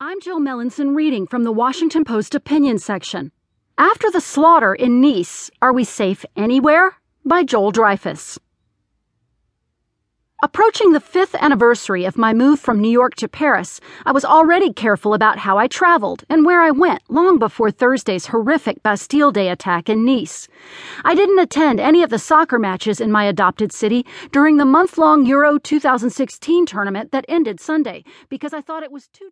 I'm Jill Melancon reading from the Washington Post opinion section. After the slaughter in Nice, Are We Safe Anywhere? by Joel Dreyfuss. Approaching the fifth anniversary of my move from New York to Paris, I was already careful about how I traveled and where I went long before Thursday's horrific Bastille Day attack in Nice. I didn't attend any of the soccer matches in my adopted city during the month long Euro 2016 tournament that ended Sunday because I thought it was too